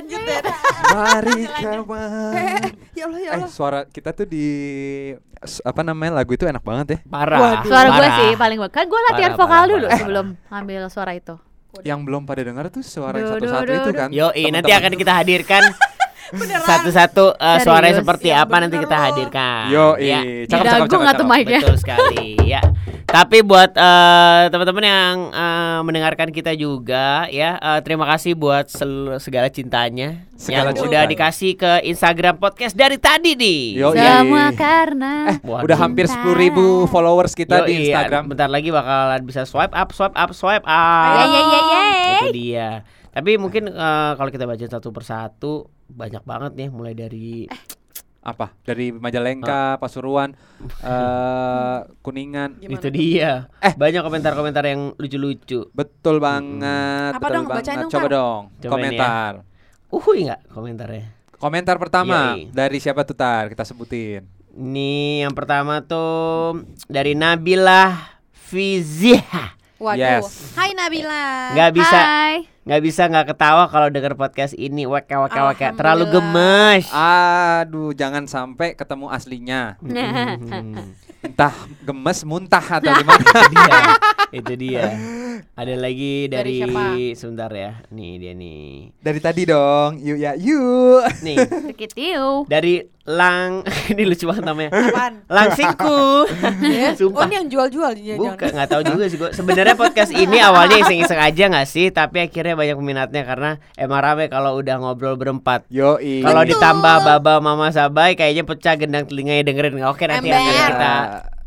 Lanjut ya. Mari kawan. Ya Allah ya Eh Allah. suara kita tuh di apa namanya lagu itu enak banget ya. Parah. Waduh. Suara gue sih paling bagus. Kan gue latihan Parah, vokal parah, dulu parah. sebelum ambil suara itu. Yang belum pada dengar tuh suara satu-satu itu kan. Yo, nanti akan kita hadirkan Beneran. satu-satu uh, suaranya Serius? seperti Yang apa nanti kita hadirkan. Yo, ya. Di cakep, cakep, cakep, mic-nya? Betul sekali ya. Tapi buat eh, teman-teman yang eh, mendengarkan kita juga ya, eh, terima kasih buat sel- segala cintanya Segala yang cinta. udah dikasih ke Instagram podcast dari tadi nih. Yo, iya. Semua karena Eh, Waduh. udah hampir 10.000 ribu followers kita Yoi, di Instagram. Bentar lagi bakalan bisa swipe up, swipe up, swipe up. Yeay, yeay, yeay, yeay. Itu dia. Tapi mungkin eh, kalau kita baca satu persatu banyak banget nih, mulai dari Apa? Dari Majalengka, Pasuruan, eh Kuningan. Gimana? itu dia. Eh. banyak komentar-komentar yang lucu-lucu. Betul banget. Apa betul dong? Bacain banget. dong, Coba dong. Cobain komentar. Uhuy nggak komentarnya? Komentar pertama Yoi. dari siapa tuh Tar? Kita sebutin. Ini yang pertama tuh dari Nabila Fiziha. Waduh. Yes. Hai Nabila. Nggak bisa Hai. Nggak bisa nggak ketawa kalau denger podcast ini. Weka weka weka. Terlalu gemes. Aduh, jangan sampai ketemu aslinya. Hmm. Entah gemes, muntah atau gimana. Itu dia. Dia. Ada lagi Dari dari, siapa? sebentar ya. Nih dia nih. Dari tadi dong. Yuk ya, yuk. Nih Sedikit you. dari Lang ini lucu banget namanya. Apaan? Langsingku. Ya? Oh Sumpah. ini yang jual-jual jangan. Bukan, nggak tahu juga sih gue. Sebenarnya podcast ini awalnya iseng-iseng aja nggak sih, tapi akhirnya banyak peminatnya karena emang rame kalau udah ngobrol berempat. Yoi. Kalau ditambah Baba Mama Sabai kayaknya pecah gendang telinganya dengerin. Oke nanti akan kita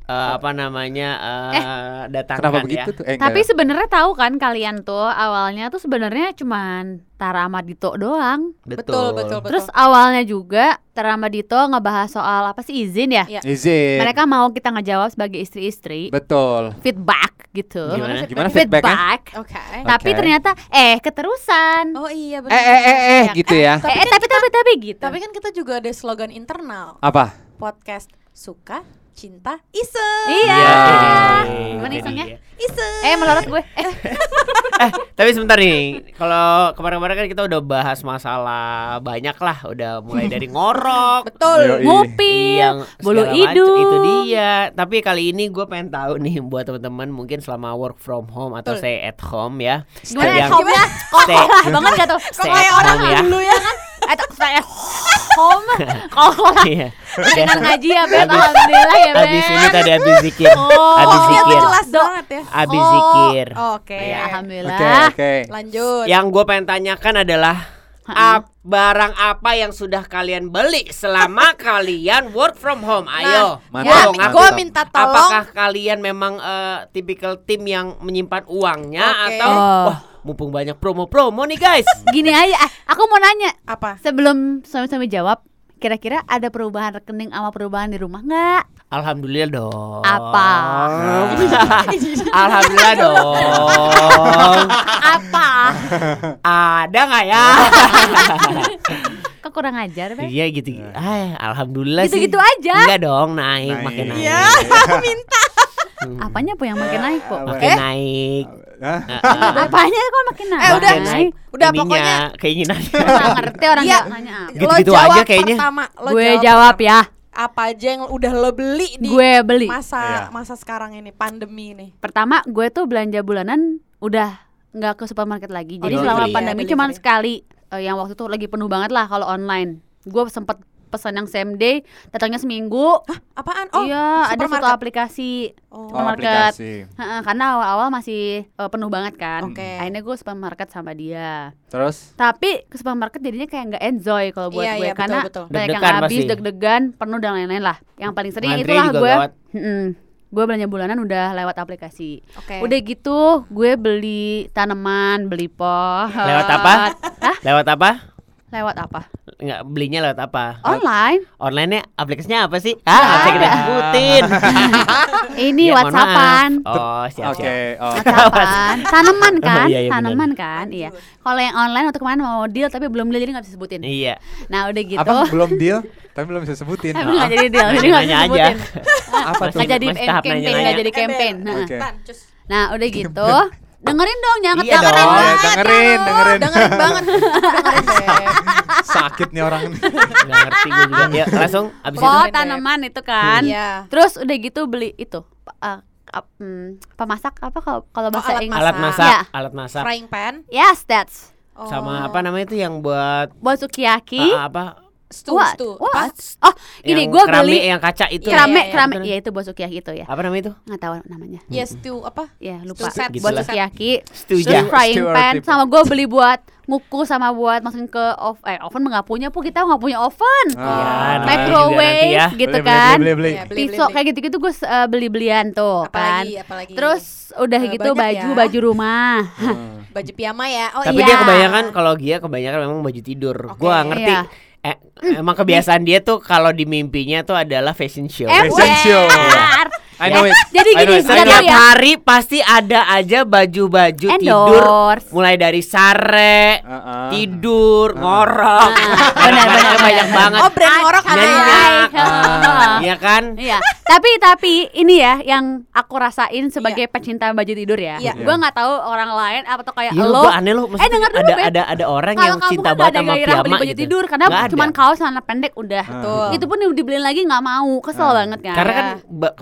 eh, apa namanya eh, datangkan Kenapa ya. begitu tuh? Eh, Tapi sebenarnya tahu kan kalian tuh awalnya tuh sebenarnya cuman Tara sama Dito doang. Betul betul betul. Terus awalnya juga Tara sama Dito ngebahas soal apa sih izin ya? Iya. izin. Mereka mau kita ngejawab sebagai istri-istri Betul. feedback gitu. Gimana? Gimana feedbacknya? Feedback. Oke. Tapi Oke. ternyata eh keterusan. Oh iya Eh benar. eh eh eh Ya. gitu ya. Tapi eh, eh, tapi tapi tapi gitu. Tapi kan kita juga ada slogan internal Apa? podcast suka cinta iseng. Iya. Iya. Gimana isengnya? Iseng. Eh melorot gue. Eh, Eh, tapi sebentar nih. Kalau kemarin-kemarin kan kita udah bahas masalah banyak lah, udah mulai dari ngorok, Betul. Ngupil, yang bulu hidung. itu dia. Tapi kali ini gue pengen tahu nih buat teman-teman mungkin selama work from home atau stay at home ya. Gimana yang at home ya? stay, Kokoh banget gak tuh? Kok stay kayak orang ya. dulu ya? Eh, tuh, saya home. Kokoh. Iya. Enak ngaji ya, Beb. Habis- Alhamdulillah ya, Beb. Abis ini tadi habis zikir, Oh. habis Oh, zikir, jelas banget ya. habis Oh. zikir. Oke. Ya, Oke, alhamdulillah. oke. Lanjut. Yang gue pengen tanyakan adalah ap- barang apa yang sudah kalian beli selama kalian work from home? Ayo, Mantap, Ya, gue minta tolong. Apakah kalian memang eh, tipikal tim yang menyimpan uangnya Oke. atau Oh. wah mumpung banyak promo-promo nih guys? Gini aja, ah, aku mau nanya apa? sebelum suami-suami jawab, kira-kira ada perubahan rekening sama perubahan di rumah nggak? Alhamdulillah dong. Apa? Alhamdulillah dong. Apa? Ada nggak ya? Kok kurang ajar, Beb? Iya gitu. Ah, alhamdulillah sih. Gitu-gitu aja. Enggak dong, naik, Naik. makin naik. Iya, minta. Hmm. Apanya po yang makin naik kok? Makin Eh? naik. Hah? Heeh. Apanya kok makin naik? Eh, udah. Makin naik. Udah, ininya, pokoknya. keinginannya. Nggak ngerti orang Iya. nggak nanya apa. Gitu-gitu Lo aja jawab kayaknya. Pertama, lo Gue jawab jawab ya. Apa aja yang udah lo beli di Gue beli. masa Iya. masa sekarang ini pandemi ini? Pertama, gue tuh belanja bulanan udah nggak ke supermarket lagi. Jadi Oh, selama delivery ya, pandemi delivery. cuman sekali. Eh, yang waktu itu lagi penuh banget lah kalau online. Gue sempet pesan yang same day, datangnya seminggu. Apaan? Oh, iya, ada satu aplikasi. Oh. Oh, Supermarket. aplikasi. Heeh, karena awal-awal masih eh, penuh banget kan. Oke. Akhirnya gue supermarket sama dia. Terus Tapi ke supermarket jadinya kayak nggak enjoy kalau buat Iya, gue iya, betul, karena betul. banyak yang Deg-degan habis, deg-degan, penuh dan lain-lain lah. Yang paling sering Ngantri itulah gue. Gue belanja bulanan udah lewat aplikasi. Oke. Udah gitu, gue beli tanaman, beli pot. Lewat apa? Hah? Lewat apa? Lewat apa? Enggak belinya lewat apa? Online. Online-nya aplikasinya apa sih? Ah, nggak bisa kita sebutin. Ini Ya, WhatsAppan. Oh, siap Oke, siap. oh. WhatsAppan. Tanaman kan? Oh, iya, iya, tanaman kan? Iya. Kalau yang online waktu kemarin mau deal tapi belum deal jadi nggak bisa sebutin. Iya. Nah, udah gitu. Apa belum deal? Tapi belum bisa sebutin. Tapi nggak jadi deal, jadi nggak bisa Nanya aja. sebutin. Apa tuh? Nggak jadi campaign, nanya-nanya. nggak jadi campaign. Nah udah gitu Dengerin dong, jangan Iya dong. Oh, dengerin, dengerin. Dengerin banget. Dengerin deh. Sakit nih orang nih. Nggak ngerti gue juga. Ya, langsung abis itu. Pot Beb. tanaman itu kan. Iya. Terus udah gitu beli itu uh, hmm, pemasak apa kalau kalau bahasa alat Inggris? Alat Masak. Ya. alat masak. Frying pan. Yes, that's Oh. Sama apa namanya itu yang buat buat sukiyaki. ah, apa? Stew, What? stew. What? Apa? Oh, gini yang gue beli yang kaca itu. Iya, kerame, iya, iya. kerame. Betul. Iya itu buat sukiyaki itu ya. Apa namanya itu? Nggak tahu namanya. Ya stew apa? Ya lupa. Stew set, gitu buat sukiyaki. Stew Terus ja. frying Stew pan sama gue beli buat ngukus sama buat masukin ke oven. Eh, oven nggak punya, pu kita nggak punya oven. Iya, namanya juga Microwave ya. gitu Beli, beli, kan. Beli, beli, beli. Iya, beli, beli, Pisau beli. kayak gitu-gitu gue uh, beli-belian tuh kan. Apalagi, apalagi. Terus udah Eh, gitu baju ya. baju rumah. Hmm. baju piyama ya. Oh Tapi iya. dia kebanyakan kalau dia kebanyakan memang baju tidur. Oke. Gua ngerti. Iya. Eh, emang kebiasaan dia tuh kalau di mimpinya tuh adalah fashion show. Fashion show. Ember. I know it. Jadi I know gini, Setiap ya. hari pasti ada aja baju-baju tidur mulai dari sare, Uh-uh. tidur, ngorok. benar, Banyak- benar, banyak banget. Oh brand ngorok ada Nyanyi. ya. Ah. Iya kan? Iya, tapi tapi ini ya yang aku rasain sebagai pecinta baju tidur ya. Iya. Gua nggak tahu orang lain atau kayak Iya, lo. aneh loh. eh denger dulu, ada, ada ada orang Kalau yang kamu cinta kan banget ada sama piyama beli baju gitu. tidur karena ada. cuman kaos celana pendek udah. Betul. Itu pun dibeliin lagi nggak mau, kesel Ah. banget kan. Karena kan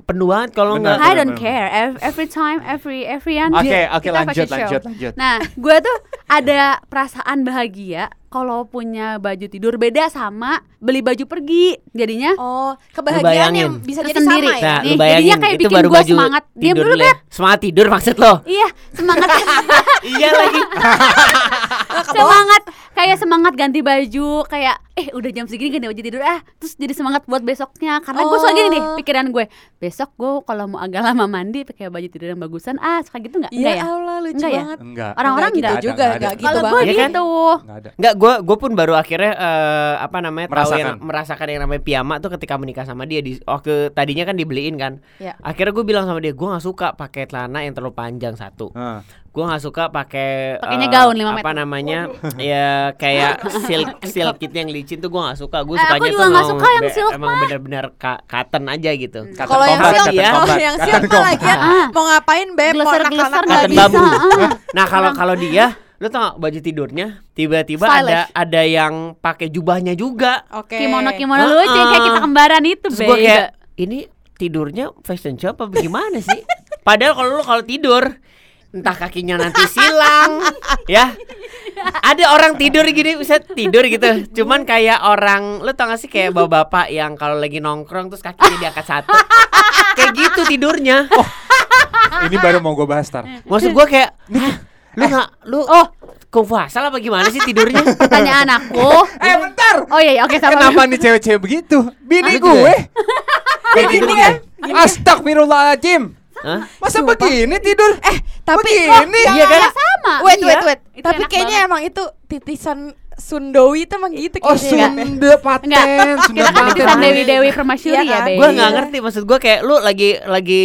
penuh banget kalau nggak I don't care. Ev- Every time, every every Oke, dia- oke kita lanjut, fashion show. lanjut, lanjut. Nah, gue tuh ada perasaan bahagia kalau punya baju tidur beda sama beli baju pergi. Jadinya Oh, kebahagiaan yang bisa jadi Tersendiri. sama ya. Nah, Nih, jadinya kayak itu bikin baru gua baju semangat. Tidur dulu, lu ya. Semangat tidur maksud lo? iya semangat iya lagi. semangat kayak semangat ganti baju kayak eh udah jam segini ganti baju tidur ah terus jadi semangat buat besoknya karena gue suka gini nih Oh. pikiran gue besok gue kalau mau agak lama mandi pakai baju tidur yang bagusan ah suka gitu nggak enggak Iya ya Allah lucu Enggak ya? banget. Enggak. Orang-orang Nggak enggak gitu juga, enggak nggak gitu kalau gue banget. Iya kan? gitu Enggak ada. Enggak, gue gue pun baru akhirnya eh, apa namanya tahu Merasakan. yang merasakan yang namanya piyama tuh ketika menikah sama dia di waktu tadinya kan dibeliin kan. Ya. Akhirnya gue bilang sama dia, gue nggak suka pakai celana yang terlalu panjang satu. Ah. Gue nggak suka pakai Pakainya eh, gaun lima apa namanya ya kayak silk silk gitu yang licin tuh gue nggak suka. Gue Eh, aku sukanya juga tuh emang suka yang be- silk, emang bener-bener ka- cotton aja gitu. Cotton Kalau yang silk, ya. kalau yang silk lagi ya, Ah. mau ngapain beb? Mau anak-anak nggak Cotton bisa bambu. ah. Nah kalau kalau dia, lu tau gak baju tidurnya tiba-tiba ada ada yang pakai jubahnya juga. Oke. kimono kimono Ah, lucu kayak kita kembaran itu Terus gue beda. kayak ini tidurnya fashion show apa gimana sih? Padahal kalau lu kalau tidur entah kakinya nanti silang ya ada orang tidur gini bisa tidur gitu cuman kayak orang lu tau gak sih kayak bapak bapak yang kalau lagi nongkrong terus kakinya diangkat satu kayak gitu tidurnya Ini baru mau gue bahas tar. maksud gua kayak "Hah, lu nggak lu oh kungfu asal apa gimana sih tidurnya pertanyaan aku Eh bentar. oh iya iya oke sama Kenapa nih cewek-cewek begitu? Bini gue. kayak gitu Begini kan kan? Astagfirullahaladzim. Hah? Masa begini tidur? Eh, Tapi begini. Iya kan? Ya, sama Wait, iya. wait, wait. Itu Tapi kayaknya banget. emang itu titisan Sundowi itu emang gitu Oh. Sunda paten, Sunda kita kan paten. titisan Dewi Dewi Permasyuri Iya ya, kan? Be. Gue nggak ngerti maksud gue kayak lu lagi lagi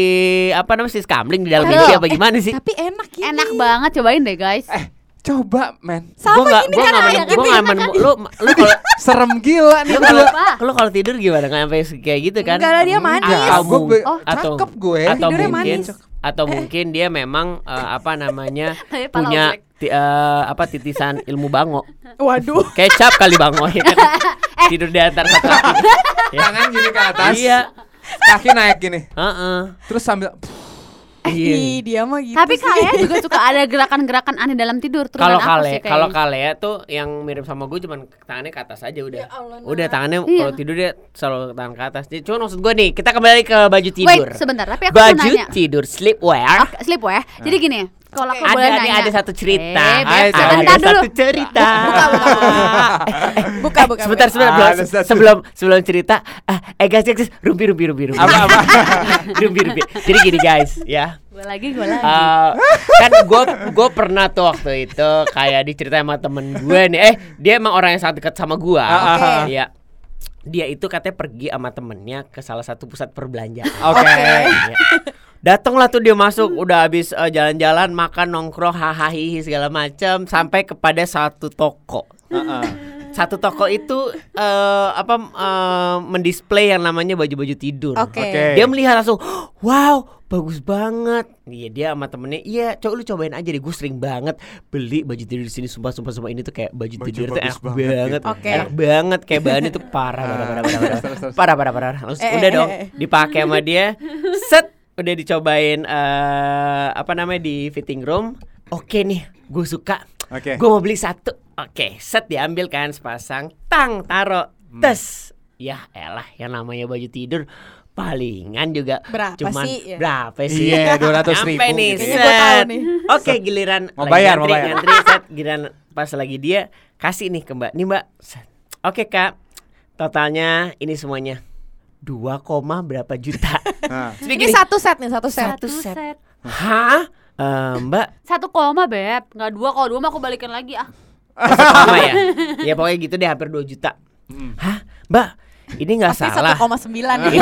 apa namanya sis kamling di dalam mimpi apa gimana sih? Tapi enak gini. Enak banget cobain deh guys. Eh, coba men. Sama Gua nggak gini gua kan gua gini. nggak menem- lu lu kalau Serem gila nih lu lu kalau tidur gimana nggak sampai kayak gitu kan? Enggak lah dia manis. Enggak, Atau gue be- Oh. atau cakep gue. atau Tidurnya mungkin manis. atau mungkin dia memang eh, apa namanya punya ti- eh, apa titisan ilmu bango Waduh. kecap kali bango ya kan? tidur di antara satu kaki ya. Tangan gini ke atas. iya Kaki naik gini. Heeh. Terus sambil Iya. Ih, dia mah gitu Tapi kalian juga suka ada gerakan-gerakan aneh dalam tidur. Kalau Turunan apa kale, sih kayak- kalau kalea tuh yang mirip sama gue cuman tangannya ke atas aja udah. Ya Allah, udah tangannya Iya. kalau tidur dia selalu tangan ke atas. Jadi, Cuma maksud gue nih, kita kembali ke baju tidur. Wait, sebentar. Tapi aku mau baju nanya. tidur sleepwear. Oke, sleepwear. Jadi gini, kalau aku Ada boleh nih nanya. ada satu cerita. Eh, ada sebentar dulu. satu cerita. Buka, buka, buka, buka. Sebentar, sebentar, Ah, belum- ada satu. sebelum sebelum cerita. Ah, eh guys, guys, guys, rumpi, rumpi, rumpi, rumpi. Apa, apa? rumpi, rumpi. Jadi gini guys, ya. Gue lagi, gue lagi. Eh, kan gue gue pernah tuh waktu itu kayak diceritain sama temen gue nih eh dia emang orang yang sangat dekat sama gue Ah, ah, ah. ya dia itu katanya pergi sama temennya ke salah satu pusat perbelanjaan Oke. Ya. Datanglah tuh dia masuk udah habis eh, jalan-jalan makan nongkrong hahaha segala macam sampai kepada satu toko Heeh satu toko itu uh, apa uh, mendisplay yang namanya baju-baju tidur. Oke. Okay. Okay. Dia melihat langsung, wow bagus banget. Iya dia sama temennya, iya coba lu cobain aja deh. Gue sering banget beli baju tidur di sini. Sumpah sumpah sumpah ini tuh kayak baju, baju tidur tuh enak banget, banget. Gitu. Okay. enak banget kayak bahan itu parah parah parah parah parah parah parah. parah. Langsung, eh, udah eh, dong eh. dipakai sama dia. Set udah dicobain uh, apa namanya di fitting room. Oke okay nih, gue suka. Oke. Okay. Gue mau beli satu Oke, set diambil kan sepasang, tang taro, Hmm. tes. Ya elah, yang namanya baju tidur palingan juga Berapa cuman sih? Ya. berapa sih? Iya, 200 Nyampe ribu nih, gitu. Kayaknya gua tahu set. nih. Oke, giliran Mau lagi bayar, mau ngantri, bayar. ngantri, set. Giliran pas lagi dia kasih nih ke Mbak. Nih Mbak. set. Oke Kak, totalnya ini semuanya 2, koma berapa juta? Nah, Ini satu set nih, satu set. Satu set. Hah? Eh, mbak Satu koma beb, nggak dua kalau dua mah aku balikin lagi ah. sama ya? Ya pokoknya gitu deh hampir 2 juta. Hmm. Hah? Mbak, ini nggak Pasti salah. 1,9 Ini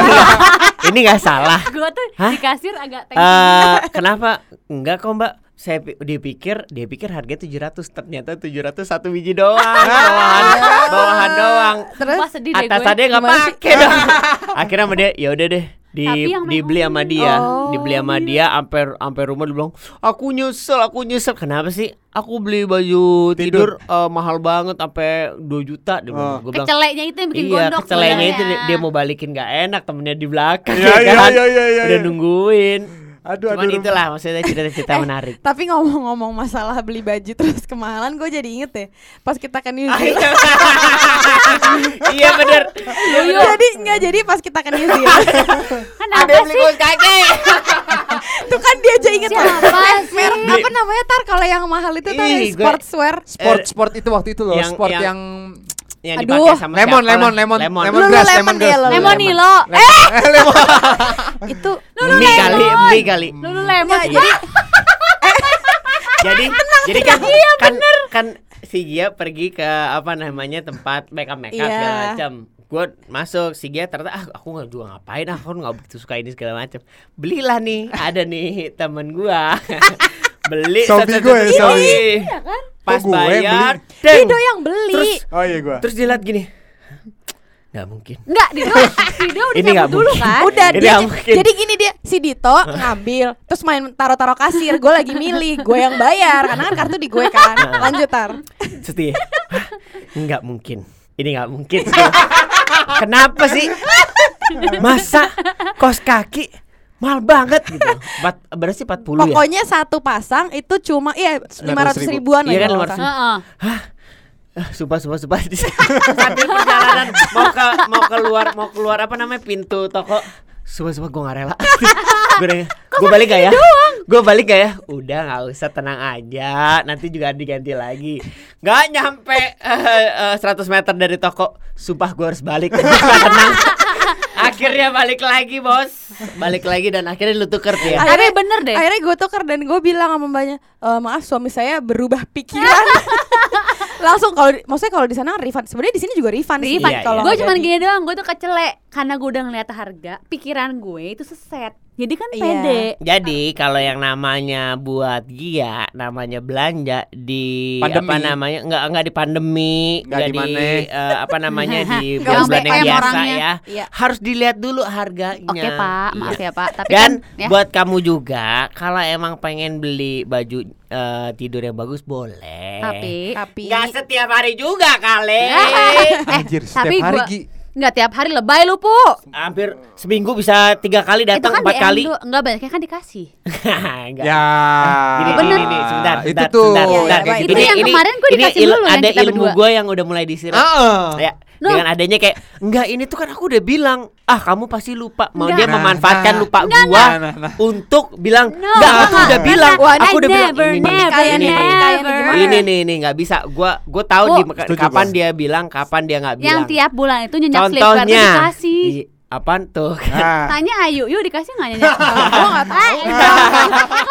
ini nggak salah. Gue tuh Hah? di kasir agak Eh, tensi. kenapa? Enggak kok, Mbak. Saya dia pikir dia pikir harganya 700 ternyata 700 satu biji doang bawahan bawahan doang Terus gue. atasannya nggak pakai dong akhirnya sama dia ya udah deh di Tapi yang dibeli sama dia. Oh, dibeli sama dia sampai sampai rumah dia bilang aku nyesel aku nyesel. Kenapa sih? Aku beli baju tidur, eh, mahal banget sampai 2 juta dia. Oh. Gua bilang, Keceleknya itu yang bikin iya gondok kecelengnya itu dia, dia mau balikin nggak enak temennya di belakang Iya, ya iya, kan? iya, iya, iya, udah iya. nungguin Aduh, cuman aduh. itulah maksudnya cerita-cerita Eh, menarik Tapi ngomong-ngomong masalah beli baju terus kemahalan, gue jadi inget deh pas kita ke New Ah, Zealand. iya bener iya bener jadi nggak jadi pas kita ke New Zealand. Kenapa ada yang beli kaos kaki Tuh kan dia aja inget Siapa Eh, sih? merek apa namanya tar kalau yang mahal itu tar sportswear. Sport Eh, sport itu waktu itu loh, yang- sport yang- yang, yang Aduh. dipakai sama lemon, siapa lemon, lah. lemon, lemon lemon Lululemon grass, ya, lemon grass. Lululemon. Lemonilo. Eh, Itu mie kali mie kali. Lululemon. Nggak, jadi jadi jadi kan kan kan si Gia pergi ke apa namanya tempat makeup makeup Iya. segala macam gue masuk si Gia ternyata ah aku nggak juga ngapain ah aku nggak begitu suka ini segala macam belilah nih ada nih temen gua. Beli Sobi gue, Sobi. Iya kan? Pas gue yang bayar. Dido yang beli. terus Oh iya gua. terus dia lihat gini nggak mungkin Enggak, Dido. Dido udah Ini cabut dulu mungkin. kan. Udah Ini dia, mungkin. jadi gini dia si Dito ngambil terus main taruh-taruh kasir gue lagi milih gue yang bayar karena kan kartu di gue kan lanjut tar Terus dia, "Hah? nggak mungkin. Ini nggak mungkin. Kenapa sih? Masa kos kaki mahal banget gitu. Empat, berarti 40 ya? pokoknya satu pasang itu cuma iya 500 ribu. ribuan Iya lah kan, kalau 500 nggak salah. Ah, sumpah sumpah sumpah. Di sambil perjalanan. Mau ke mau keluar mau keluar apa namanya pintu toko. Sumpah sumpah gue gak rela. Gue gue balik gak ya? gue balik gak ya? Udah nggak usah tenang aja. Nanti juga diganti lagi. Nggak nyampe eh, eh, 100 meter dari toko. Sumpah gue harus balik. Tenang. Akhirnya balik lagi bos. Balik lagi dan akhirnya lu tuker ya Tapi bener deh. akhirnya gue tuker dan gue bilang sama mbaknya "E, maaf suami saya berubah pikiran langsung kalau maksudnya kalau di sana refund sebenarnya di sini juga refund sih Rifan, Iya, kalau gue cuman jadi. gini doang, gue tuh kecelek karena gue udah ngeliat harga, pikiran gue itu seset. Jadi kan Iya. pede. Jadi kalau yang namanya buat Gia namanya belanja di apa Pandemi. namanya enggak enggak di pandemi, Nggak enggak di eh, apa namanya di bulan-bulan yang biasa orangnya. ya. Iya. Harus dilihat dulu harganya. Oke pak, maaf Iya. ya pak. Tapi Dan kan, ya. buat kamu juga kalau emang pengen beli baju eh, tidur yang bagus boleh. tapi tapi Nggak setiap hari juga kali. eh, Anjir, setiap tapi hari gua Enggak tiap hari lebay lu, Pu. Hampir seminggu bisa tiga kali datang, kan empat kali. Itu enggak banyaknya kan dikasih. enggak. Ya. Ini, Bener. Ini, ini, sebentar, sebentar, itu tuh. Sebentar, sebentar. Ya, ya, itu ini, yang ini, kemarin gue dikasih ini, dulu Ada ilmu gue yang udah mulai disiram. Heeh. Uh -uh. Ya No. dengan adanya kayak enggak ini tuh kan aku udah bilang, ah kamu pasti lupa. Mau dia Nah, memanfaatkan nah. lupa Enggak, gua untuk bilang, No, enggak aku udah bilang, Wah, aku udah bilang never, ini gimana? Ini nih nih nggak bisa. Gua gua tahu Oh, di kapan dia bilang, kapan dia nggak bilang. Yang tiap bulan itu nyenyak Contohnya, dikasih. apaan tuh? Nah. Tanya Ayu, yuk dikasih nggak nyenyak? gue nggak tahu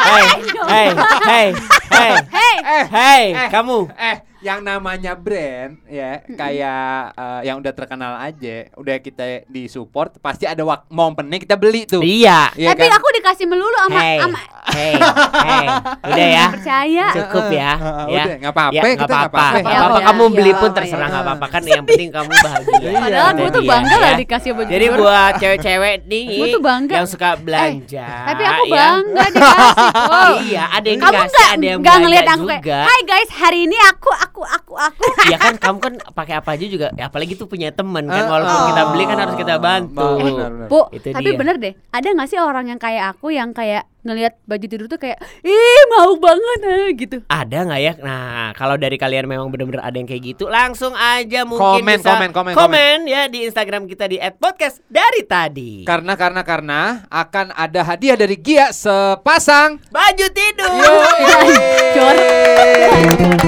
Hei, hei, hei, Hey, Hey, hey, Eh. kamu. eh, yang namanya brand ya, kayak eh, yang udah terkenal aja, udah kita di support, pasti ada wak mau opening kita beli tuh. Iya. Iya tapi kan? aku dikasih melulu sama Hey, sama hey, hey. Udah ya. percaya. Cukup ya. Eh, eh, ya. udah, nggak apa-apa, Ya, kita nggak apa-apa. apa-apa. Nggak apa-apa. Iya, Kamu iya, beli iya, pun terserah nggak apa-apa kan. Yang penting kamu bahagia. Padahal gue tuh dia, bangga ya. lah dikasih baju Jadi buat cewek-cewek nih Gua tuh bangga. yang suka belanja. Tapi aku ya. bangga dikasih kok. Iya, ada yang Kamu dikasih, nggak ada yang belanja aku kayak, juga. Hai guys, hari ini aku aku aku aku. Iya kan kamu kan pakai apa aja juga ya apalagi tuh punya temen kan Eh, walaupun oh. kita beli kan harus kita bantu. Eh, benar, benar. Bu, Itu tapi dia. bener deh. Ada nggak sih orang yang kayak aku yang kayak ngelihat baju tidur tuh kayak, ih mau banget ah, gitu. Ada nggak ya? Nah, kalau dari kalian memang benar-benar ada yang kayak gitu, langsung aja mungkin Komen, bisa komen, komen, komen ya di Instagram kita di @podcast dari tadi. Karena karena karena akan ada hadiah dari Gia sepasang Baju tidur. Yo.